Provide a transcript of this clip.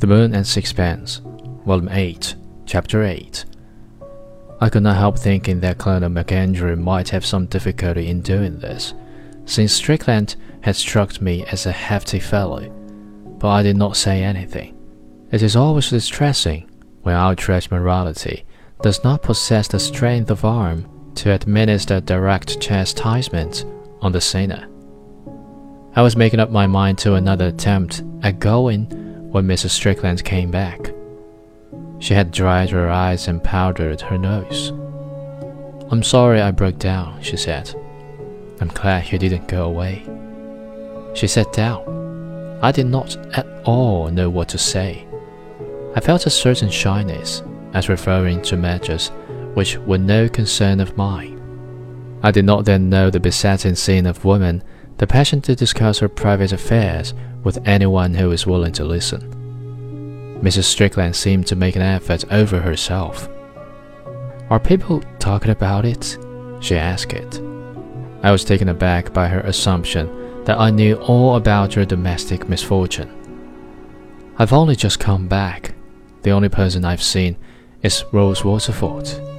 The Moon and Sixpence, Volume 8, Chapter 8. I could not help thinking that Colonel MacAndrew might have some difficulty in doing this, since Strickland had struck me as a hefty fellow, but I did not say anything. It is always distressing when outraged morality does not possess the strength of arm to administer direct chastisement on the sinner. I was making up my mind to another attempt at going when Mrs. Strickland came back. She had dried her eyes and powdered her nose. I'm sorry I broke down, she said. I'm glad you didn't go away. She sat down. I did not at all know what to say. I felt a certain shyness as referring to matters which were no concern of mine. I did not then know the besetting sin of woman, the passion to discuss her private affairs with anyone who is willing to listen. Mrs. Strickland seemed to make an effort over herself. Are people talking about it? she asked it. I was taken aback by her assumption that I knew all about her domestic misfortune. I've only just come back. The only person I've seen is Rose Waterford.